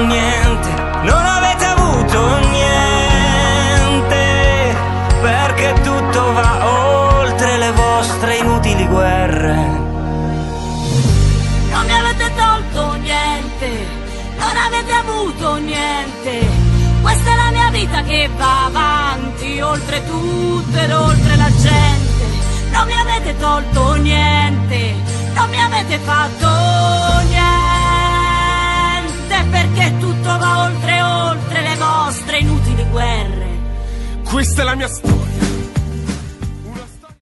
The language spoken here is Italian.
niente, non avete avuto niente, perché tutto va oltre le vostre inutili guerre. Non mi avete tolto niente, non avete avuto niente. Questa è la mia vita che va avanti, oltre tutto ed oltre la gente. Non mi avete tolto niente, non mi avete fatto tutto va oltre, oltre le vostre inutili guerre. Questa è la mia storia.